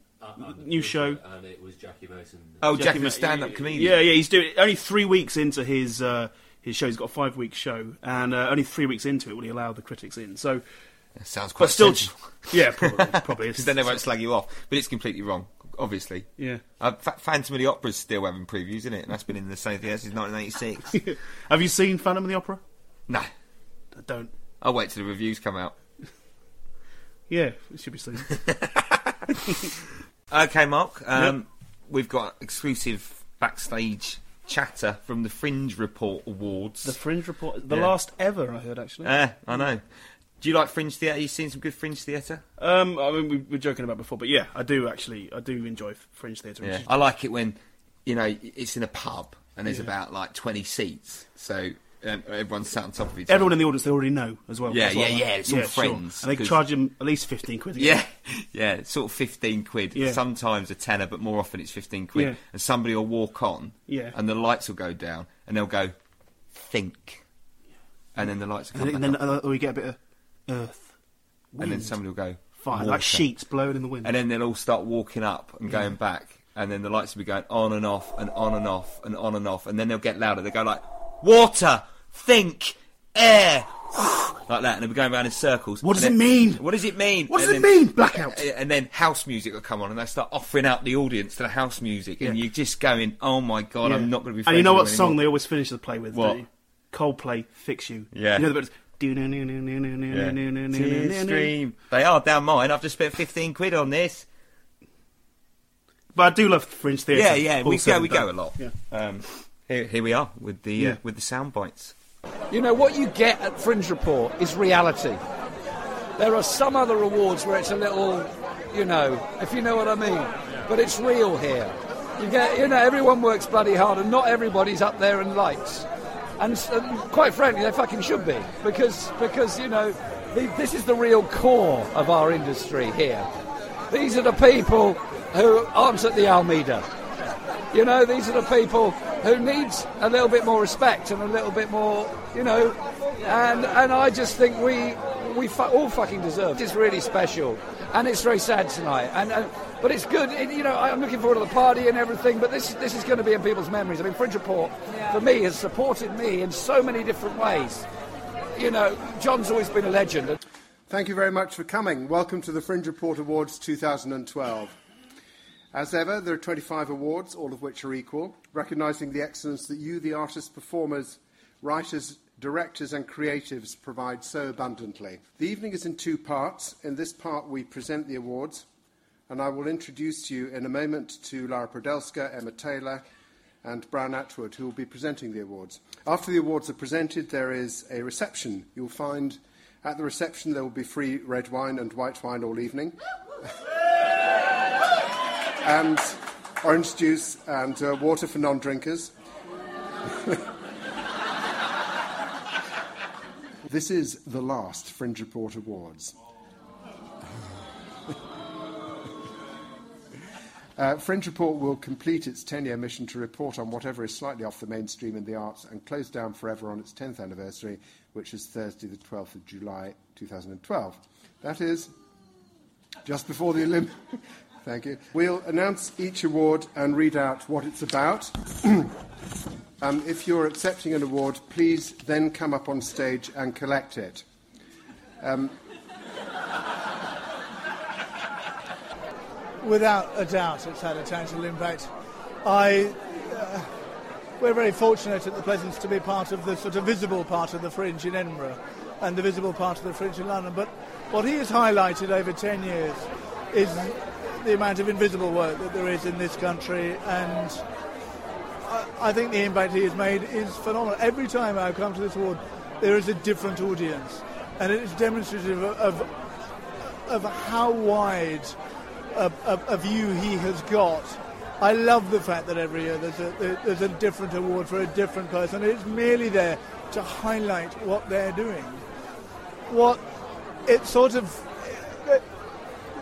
Speaker 2: new show.
Speaker 6: And it was Jackie Mason.
Speaker 1: Oh,
Speaker 2: Jackie
Speaker 1: Jackie, stand-up comedian.
Speaker 2: Yeah, yeah, he's doing only three weeks into his uh, his show. He's got a five week show, and uh, only three weeks into it will he allow the critics in. So
Speaker 1: sounds quite.
Speaker 2: but
Speaker 1: still,
Speaker 2: yeah, probably, probably.
Speaker 1: because then they won't slag you off. But it's completely wrong, obviously.
Speaker 2: Yeah.
Speaker 1: Uh, Fa- Phantom of the Opera's still having previews, isn't it? And that's been in the same theatre since 1986.
Speaker 2: Have you seen Phantom of the Opera?
Speaker 1: no,
Speaker 2: I don't.
Speaker 1: I'll wait till the reviews come out.
Speaker 2: Yeah, it should be soon.
Speaker 1: Okay, Mark. Um, We've got exclusive backstage chatter from the Fringe Report Awards.
Speaker 2: the Fringe Report, the
Speaker 1: Yeah.
Speaker 2: last ever I heard actually.
Speaker 1: Eh, I know. Do you like Fringe Theatre? You seen some good Fringe Theatre?
Speaker 2: Um, I mean, we were joking about before, but yeah, I do actually. I do enjoy Fringe theatre.
Speaker 1: Yeah. I like it when, you know, it's in a pub and there's
Speaker 2: Yeah.
Speaker 1: about like 20 seats. So um, everyone's sat on top of each other.
Speaker 2: Everyone in the audience they already know as well.
Speaker 1: Yeah, yeah,
Speaker 2: I
Speaker 1: yeah,
Speaker 2: like.
Speaker 1: it's all
Speaker 2: sure.
Speaker 1: friends,
Speaker 2: and they
Speaker 1: 'cause-
Speaker 2: charge them at least fifteen quid.
Speaker 1: Yeah, yeah, sort of 15 quid.
Speaker 2: Yeah.
Speaker 1: Sometimes a tenner, but more often it's 15 quid.
Speaker 2: Yeah.
Speaker 1: And somebody will walk on,
Speaker 2: Yeah.
Speaker 1: and the lights will go down, and they'll go, think. And then the lights will come
Speaker 2: and then, and then we get a bit of earth,
Speaker 1: and then somebody will go,
Speaker 2: fire,
Speaker 1: water.
Speaker 2: like sheets blowing in the wind.
Speaker 1: And then they'll all start walking up and going
Speaker 2: Yeah.
Speaker 1: back, and then the lights will be going on and off, and on and off, and on and off, and then they'll get louder. They go like, water, think, air, like that, and they'll be going around in circles.
Speaker 2: What does
Speaker 1: And
Speaker 2: it mean?
Speaker 1: What does it mean?
Speaker 2: What does
Speaker 1: And
Speaker 2: it
Speaker 1: then-
Speaker 2: mean? Blackout.
Speaker 1: And then house music will come on, and they start offering out the audience to the house music, and
Speaker 2: Yeah.
Speaker 1: you're just going, "Oh my god,
Speaker 2: Yeah.
Speaker 1: I'm not going to be."
Speaker 2: And you know what song
Speaker 1: anymore."
Speaker 2: they always finish the play with?
Speaker 1: What?
Speaker 2: Coldplay, "Fix You."
Speaker 1: Yeah.
Speaker 2: You know the bit.
Speaker 1: Yeah.
Speaker 2: Yeah.
Speaker 1: Tears stream. They are down mine. I've just spent 15 quid on this.
Speaker 2: But I do love Fringe theatre.
Speaker 1: Yeah, yeah, we go, we go a lot.
Speaker 2: Yeah.
Speaker 1: Um, here, here we are with the uh, with the sound bites.
Speaker 21: You know, what you get at Fringe Report is reality. There are some other awards where it's a little, you know, if you know what I mean. But it's real here. You get, you know, everyone works bloody hard and not everybody's up there in lights. And, and quite frankly, they fucking should be. Because, because you know, the, this is the real core of our industry here. These are the people who aren't at the Almeida. You know, these are the people who needs a little bit more respect and a little bit more, you know, and and I just think we we fu- all fucking deserve. it. It's really special, and it's very sad tonight. And, and but it's good. It, you know, I'm looking forward to the party and everything. But this this is going to be in people's memories. I mean, Fringe Report for me has supported me in so many different ways. You know, John's always been a legend.
Speaker 5: Thank you very much for coming. Welcome to the Fringe Report Awards 2012. As ever, there are 25 awards, all of which are equal, recognising the excellence that you, the artists, performers, writers, directors, and creatives provide so abundantly. The evening is in two parts. In this part, we present the awards, and I will introduce you in a moment to Lara Prodelska, Emma Taylor, and Brian Atwood, who will be presenting the awards. After the awards are presented, there is a reception. You'll find at the reception there will be free red wine and white wine all evening. and orange juice and uh, water for non drinkers. this is the last Fringe Report Awards. Uh, Fringe Report will complete its 10 year mission to report on whatever is slightly off the mainstream in the arts and close down forever on its 10th anniversary, which is Thursday, the 12th of July 2012. That is just before the Olympics. Thank you. We'll announce each award and read out what it's about. um, if you're accepting an award, please then come up on stage and collect it. Um,
Speaker 22: Without a doubt, it's had a tangible impact. I, uh, we're very fortunate at the Pleasance to be part of the sort of visible part of the Fringe in Edinburgh and the visible part of the Fringe in London. But what he has highlighted over 10 years is the amount of invisible work that there is in this country and I, I think the impact he has made is phenomenal. Every time I've come to this award, there is a different audience and it is demonstrative of, of, of how wide a, a, a view he has got I love the fact that every year there's a, there's a different award for a different person. It's merely there to highlight what they're doing. What it sort of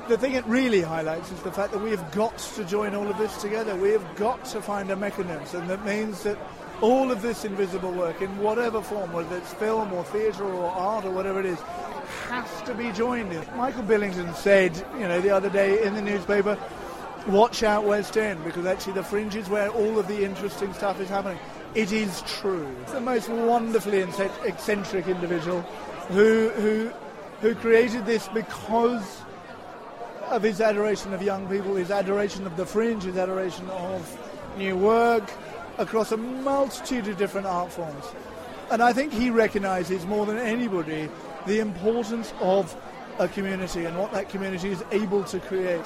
Speaker 22: the thing it really highlights is the fact that we have got to join all of this together. We have got to find a mechanism that means that all of this invisible work, in whatever form, whether it's film or theatre or art or whatever it is, has to be joined. In. Michael Billington said, you know, the other day in the newspaper, watch out West End because actually the fringe is where all of the interesting stuff is happening. It is true. It's the most wonderfully eccentric individual who who who created this because of his adoration of young people, his adoration of the fringe, his adoration of new work across a multitude of different art forms. And I think he recognises more than anybody the importance of a community and what that community is able to create.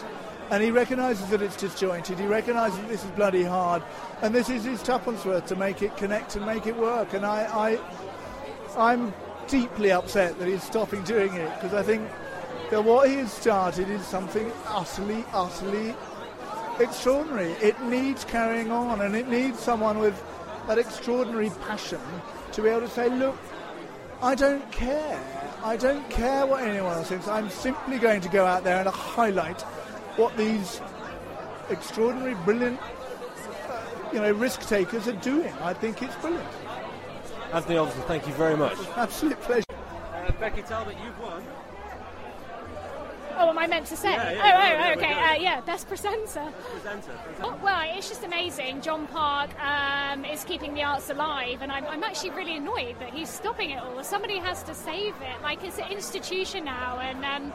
Speaker 22: And he recognises that it's disjointed. He recognises that this is bloody hard, and this is his tuppence worth to make it connect and make it work. And I, I I'm deeply upset that he's stopping doing it because I think that what he has started is something utterly, utterly extraordinary. It needs carrying on, and it needs someone with that extraordinary passion to be able to say, look, I don't care. I don't care what anyone else thinks. I'm simply going to go out there and highlight what these extraordinary, brilliant, uh, you know, risk takers are doing. I think it's brilliant.
Speaker 14: Anthony Alderson, thank you very much.
Speaker 22: Absolute pleasure.
Speaker 14: Uh, Becky Talbot, you've won.
Speaker 23: Oh, am I meant to say?
Speaker 14: Yeah, yeah,
Speaker 23: oh, oh,
Speaker 14: yeah,
Speaker 23: okay. Uh, yeah, best presenter.
Speaker 14: Presenter.
Speaker 23: Oh, well, it's just amazing. John Park um, is keeping the arts alive, and I'm, I'm actually really annoyed that he's stopping it all. Somebody has to save it. Like, it's an institution now, and um,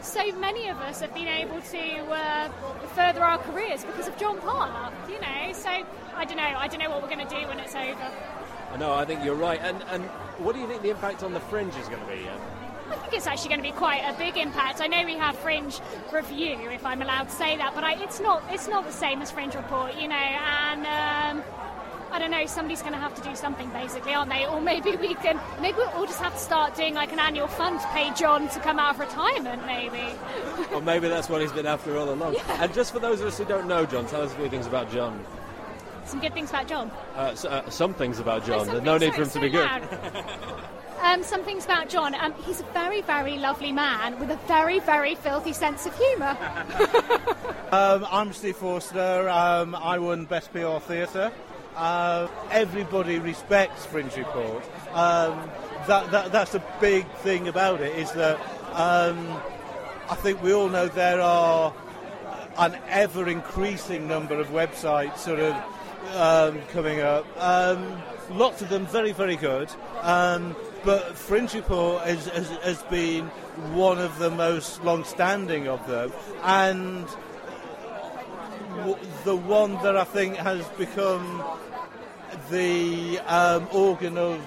Speaker 23: so many of us have been able to uh, further our careers because of John Park, you know. So, I don't know. I don't know what we're going to do when it's over.
Speaker 14: No, I think you're right. And and what do you think the impact on the fringe is going to be?
Speaker 23: I think it's actually going to be quite a big impact. I know we have Fringe Review, if I'm allowed to say that, but I, it's not it's not the same as Fringe Report, you know. And um, I don't know, somebody's going to have to do something, basically, aren't they? Or maybe we can, maybe we'll all just have to start doing like an annual fund to pay John to come out of retirement, maybe.
Speaker 14: or maybe that's what he's been after all along. And just for those of us who don't know John, tell us a few things about John.
Speaker 23: Some good things about John.
Speaker 14: Uh, s uh, some things about John.
Speaker 23: Oh, some
Speaker 14: There's no need for him
Speaker 23: so-
Speaker 14: to be
Speaker 23: so
Speaker 14: good.
Speaker 23: Um, some things about John. Um, he's a very, very lovely man with a very, very filthy sense of humour.
Speaker 24: Um, I'm Steve Forster. Um, I won Best PR Theatre. Uh, everybody respects Fringe Report. Um, that, that, that's a big thing about it. Is that I think we all know there are an ever increasing number of websites sort of um, coming up. Um, lots of them very, very good. Um, but Fringe Report has, has, has been one of the most long standing of them. And w- the one that I think has become the um, organ of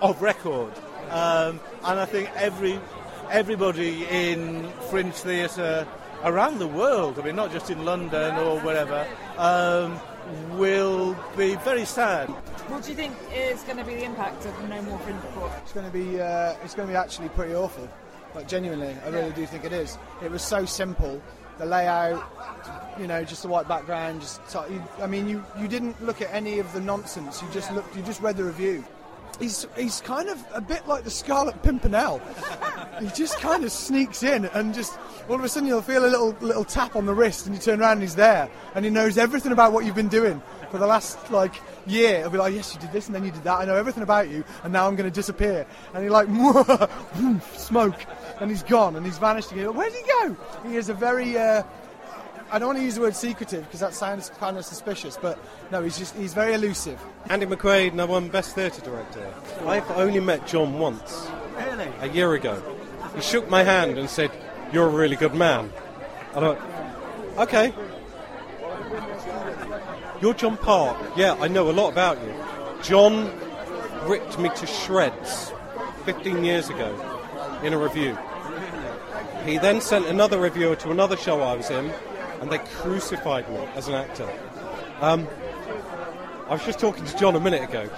Speaker 24: of record, um, and I think every everybody in fringe theatre around the world, I mean not just in London or wherever, um, will be very sad.
Speaker 3: What do you think is going to be the impact of No More Fringe Report?
Speaker 25: It's going to be uh, it's going to be actually pretty awful. Like genuinely, I really do think it is. It was so simple. The layout, you know, just the white background. Just so- you, I mean, you, you didn't look at any of the nonsense. You just looked. You just read the review. He's he's kind of a bit like the Scarlet Pimpernel. he just kind of sneaks in and just all of a sudden you'll feel a little little tap on the wrist and you turn around and he's there and he knows everything about what you've been doing for the last like year. He'll be like, yes, you did this and then you did that. I know everything about you and now I'm going to disappear. And he like smoke and he's gone and he's vanished again. Where did he go? He is a very. Uh, I don't want to use the word secretive because that sounds kind of suspicious, but no, he's just he's very elusive.
Speaker 26: Andy McQuaid, and I won Best Theatre Director. I've only met John once.
Speaker 25: Really?
Speaker 26: A year ago. He shook my hand and said, You're a really good man. And I went, Okay. You're John Park. Yeah, I know a lot about you. John ripped me to shreds 15 years ago in a review. He then sent another reviewer to another show I was in, and they crucified me as an actor. Um, I was just talking to John a minute ago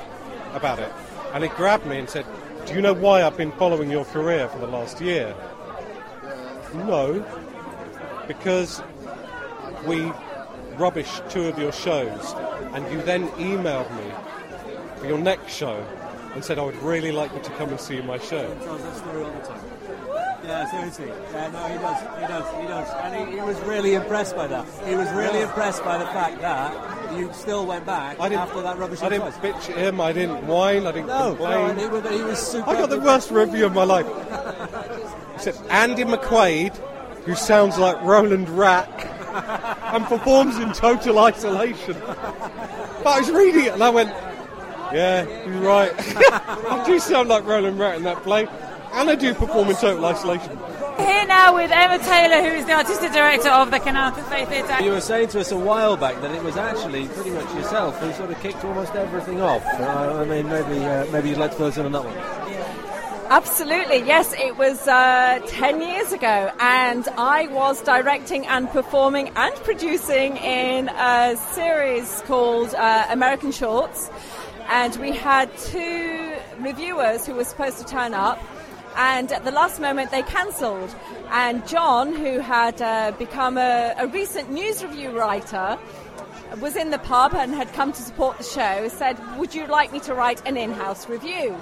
Speaker 26: about it, and he grabbed me and said, Do you know why I've been following your career for the last year? No, because we rubbish two of your shows, and you then emailed me for your next show and said I would really like you to come and see my show.
Speaker 17: Tells that story all the time. Yeah, seriously. Yeah, no, he does. He does. He does. And he, he was really impressed by that. He was really impressed by the fact that you still went back
Speaker 26: I didn't,
Speaker 17: after that rubbish.
Speaker 26: I didn't
Speaker 17: twice.
Speaker 26: bitch at him. I didn't whine. I didn't
Speaker 17: No,
Speaker 26: complain.
Speaker 17: no, he was, he was super.
Speaker 26: I got the worst review of my life. Said Andy McQuaid, who sounds like Roland Rat, and performs in total isolation. But I was reading it and I went, yeah, you're right. I do sound like Roland Rat in that play, and I do perform in total isolation.
Speaker 3: Here now with Emma Taylor, who is the artistic director of the Canal Cafe Theatre.
Speaker 17: You were saying to us a while back that it was actually pretty much yourself who sort of kicked almost everything off. Uh, I mean, maybe uh, maybe you'd like to fill us in on that one.
Speaker 27: Absolutely, yes. It was uh, 10 years ago, and I was directing and performing and producing in a series called uh, American Shorts. And we had two reviewers who were supposed to turn up, and at the last moment they cancelled. And John, who had uh, become a, a recent news review writer, was in the pub and had come to support the show, said, Would you like me to write an in house review?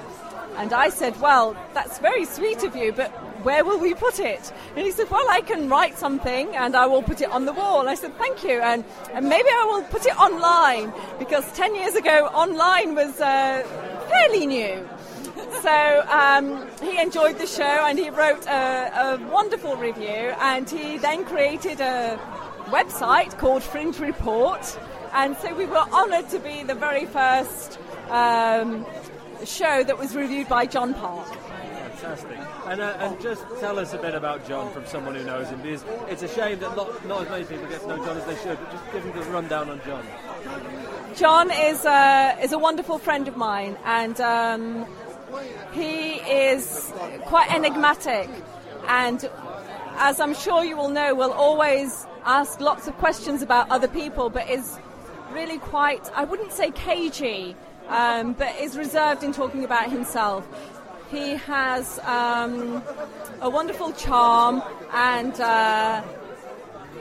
Speaker 27: And I said, Well, that's very sweet of you, but where will we put it? And he said, Well, I can write something and I will put it on the wall. I said, Thank you. And, and maybe I will put it online because 10 years ago, online was uh, fairly new. So um, he enjoyed the show and he wrote a, a wonderful review. And he then created a website called Fringe Report. And so we were honoured to be the very first um, show that was reviewed by John Park.
Speaker 17: Fantastic. And, uh, and just tell us a bit about John from someone who knows him. Because it's a shame that not, not as many people get to know John as they should. But just give them the rundown on John.
Speaker 27: John is a, is a wonderful friend of mine, and um, he is quite enigmatic. And as I'm sure you will know, will always ask lots of questions about other people, but is really quite, I wouldn't say cagey, um, but is reserved in talking about himself. He has um, a wonderful charm and uh,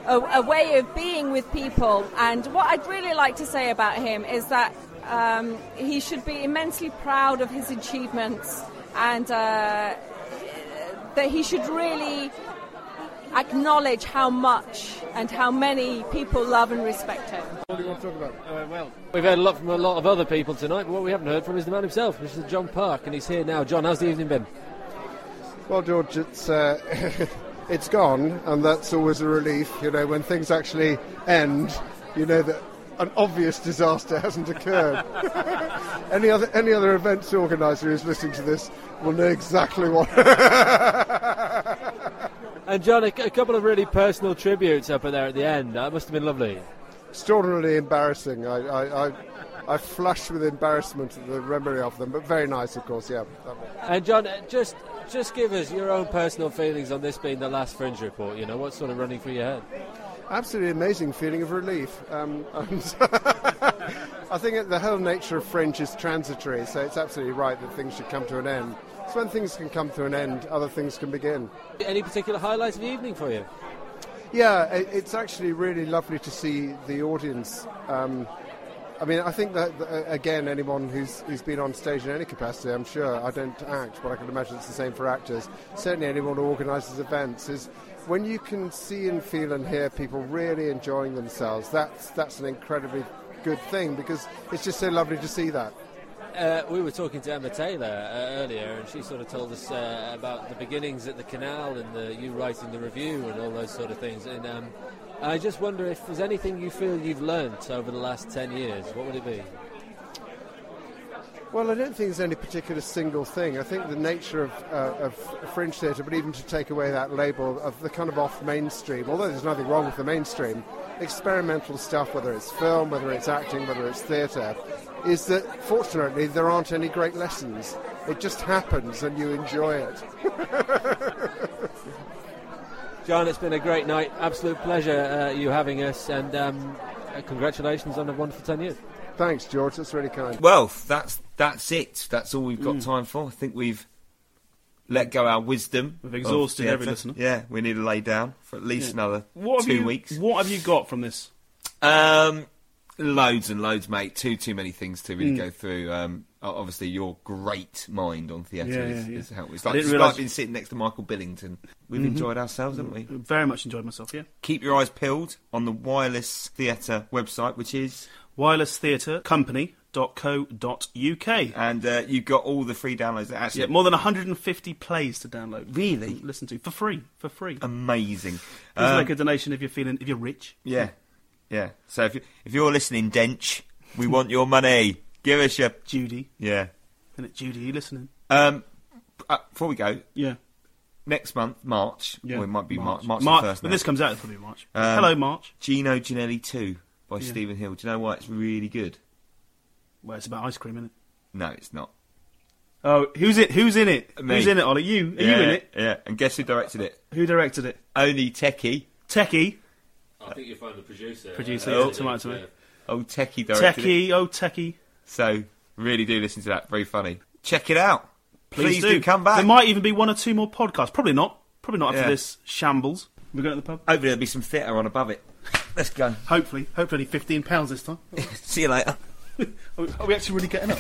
Speaker 27: a, a way of being with people. And what I'd really like to say about him is that um, he should be immensely proud of his achievements and uh, that he should really acknowledge how much and how many people love and respect him.
Speaker 17: What do you want to talk about? Uh, well, we've heard a lot from a lot of other people tonight, but what we haven't heard from is the man himself, which is John Park, and he's here now. John, how's the evening been?
Speaker 5: Well, George, it's uh, it's gone, and that's always a relief. You know, when things actually end, you know that an obvious disaster hasn't occurred. any other any other events organizer who's listening to this will know exactly what.
Speaker 17: And John, a, a couple of really personal tributes up there at the end. That must have been lovely.
Speaker 5: Extraordinarily embarrassing. I, I, I, I flush with embarrassment at the memory of them, but very nice, of course. Yeah.
Speaker 17: And John, just just give us your own personal feelings on this being the last Fringe report. You know, what's sort of running through your head?
Speaker 5: Absolutely amazing feeling of relief. Um, I think the whole nature of Fringe is transitory, so it's absolutely right that things should come to an end. So when things can come to an end, other things can begin.
Speaker 17: Any particular highlights of the evening for you?
Speaker 5: Yeah, it, it's actually really lovely to see the audience. Um, I mean, I think that, uh, again, anyone who's, who's been on stage in any capacity, I'm sure, I don't act, but I can imagine it's the same for actors. Certainly, anyone who organises events is when you can see and feel and hear people really enjoying themselves. That's that's an incredibly good thing because it's just so lovely to see that.
Speaker 17: Uh, we were talking to Emma Taylor uh, earlier, and she sort of told us uh, about the beginnings at the canal and the, you writing the review and all those sort of things. And um, I just wonder if there's anything you feel you've learnt over the last 10 years. What would it be?
Speaker 5: Well, I don't think there's any particular single thing. I think the nature of, uh, of fringe theatre, but even to take away that label of the kind of off mainstream, although there's nothing wrong with the mainstream, experimental stuff, whether it's film, whether it's acting, whether it's theatre, is that fortunately there aren't any great lessons. It just happens and you enjoy it.
Speaker 17: John, it's been a great night. Absolute pleasure uh, you having us, and um, uh, congratulations on a wonderful 10 years.
Speaker 5: Thanks, George. That's really kind.
Speaker 1: Well, that's that's it. That's all we've got
Speaker 2: Mm.
Speaker 1: time for. I think we've let go our wisdom.
Speaker 2: We've
Speaker 1: of
Speaker 2: exhausted every
Speaker 1: theatre.
Speaker 2: listener.
Speaker 1: Yeah, we need to lay down for at least
Speaker 2: Yeah.
Speaker 1: another
Speaker 2: What have
Speaker 1: two
Speaker 2: you,
Speaker 1: weeks.
Speaker 2: What have you got from this?
Speaker 1: Um, loads and loads, mate. Too too many things to really
Speaker 2: Mm.
Speaker 1: go through. Um, obviously, your great mind on theatre
Speaker 2: Yeah,
Speaker 1: is,
Speaker 2: yeah, yeah.
Speaker 1: is helpful. It's like, it's like being sitting next to Michael Billington. We've
Speaker 2: Mhm.
Speaker 1: enjoyed ourselves, haven't we?
Speaker 2: Very much enjoyed myself. Yeah.
Speaker 1: Keep your eyes peeled on the Wireless Theatre website, which is
Speaker 2: wirelesstheatrecompany.co.uk.
Speaker 1: And uh, you've got all the free downloads. That actually,
Speaker 2: Yeah, more than 150 plays to download.
Speaker 1: Really?
Speaker 2: Listen to for free. For free.
Speaker 1: amazing.
Speaker 2: Please
Speaker 1: Um,
Speaker 2: make a donation if you're feeling if you're rich.
Speaker 1: Yeah, yeah. So if you, if you're listening, Dench, we want your money. Give us your
Speaker 2: Judy.
Speaker 1: Yeah.
Speaker 2: Isn't it, Judy? You listening?
Speaker 1: Um, uh, before we go,
Speaker 2: Yeah.
Speaker 1: next month, March.
Speaker 2: Yeah,
Speaker 1: or it might be March.
Speaker 2: March.
Speaker 1: March,
Speaker 2: March, but this comes out, it's probably March.
Speaker 1: Um,
Speaker 2: Hello, March.
Speaker 1: Gino Ginelli two by
Speaker 2: Yeah.
Speaker 1: Stephen Hill. Do you know why it's really good?
Speaker 2: Well, it's about ice cream, isn't it?
Speaker 1: No, it's not.
Speaker 2: Oh, who's it? Who's in it?
Speaker 1: Me.
Speaker 2: Who's in it, Ollie? You? Are
Speaker 1: yeah,
Speaker 2: you in it?
Speaker 1: Yeah. And guess who directed it?
Speaker 2: Who directed it?
Speaker 1: Only Techie.
Speaker 2: Techie.
Speaker 6: I think you'll find the producer.
Speaker 2: Producer,
Speaker 6: uh,
Speaker 2: yeah, tomato, tomato.
Speaker 1: Oh, Techie directed it.
Speaker 2: Techie. Oh, Techie.
Speaker 1: So really do listen to that. Very funny. Check it out.
Speaker 2: Please,
Speaker 1: do. come back.
Speaker 2: There might even be one or two more podcasts. Probably not. Probably not after
Speaker 1: Yeah.
Speaker 2: this shambles. We're going to the pub.
Speaker 1: Hopefully there'll be some theatre on above it. Let's go.
Speaker 2: Hopefully. Hopefully, fifteen pounds this time.
Speaker 1: See you later.
Speaker 2: Are we- actually really getting up?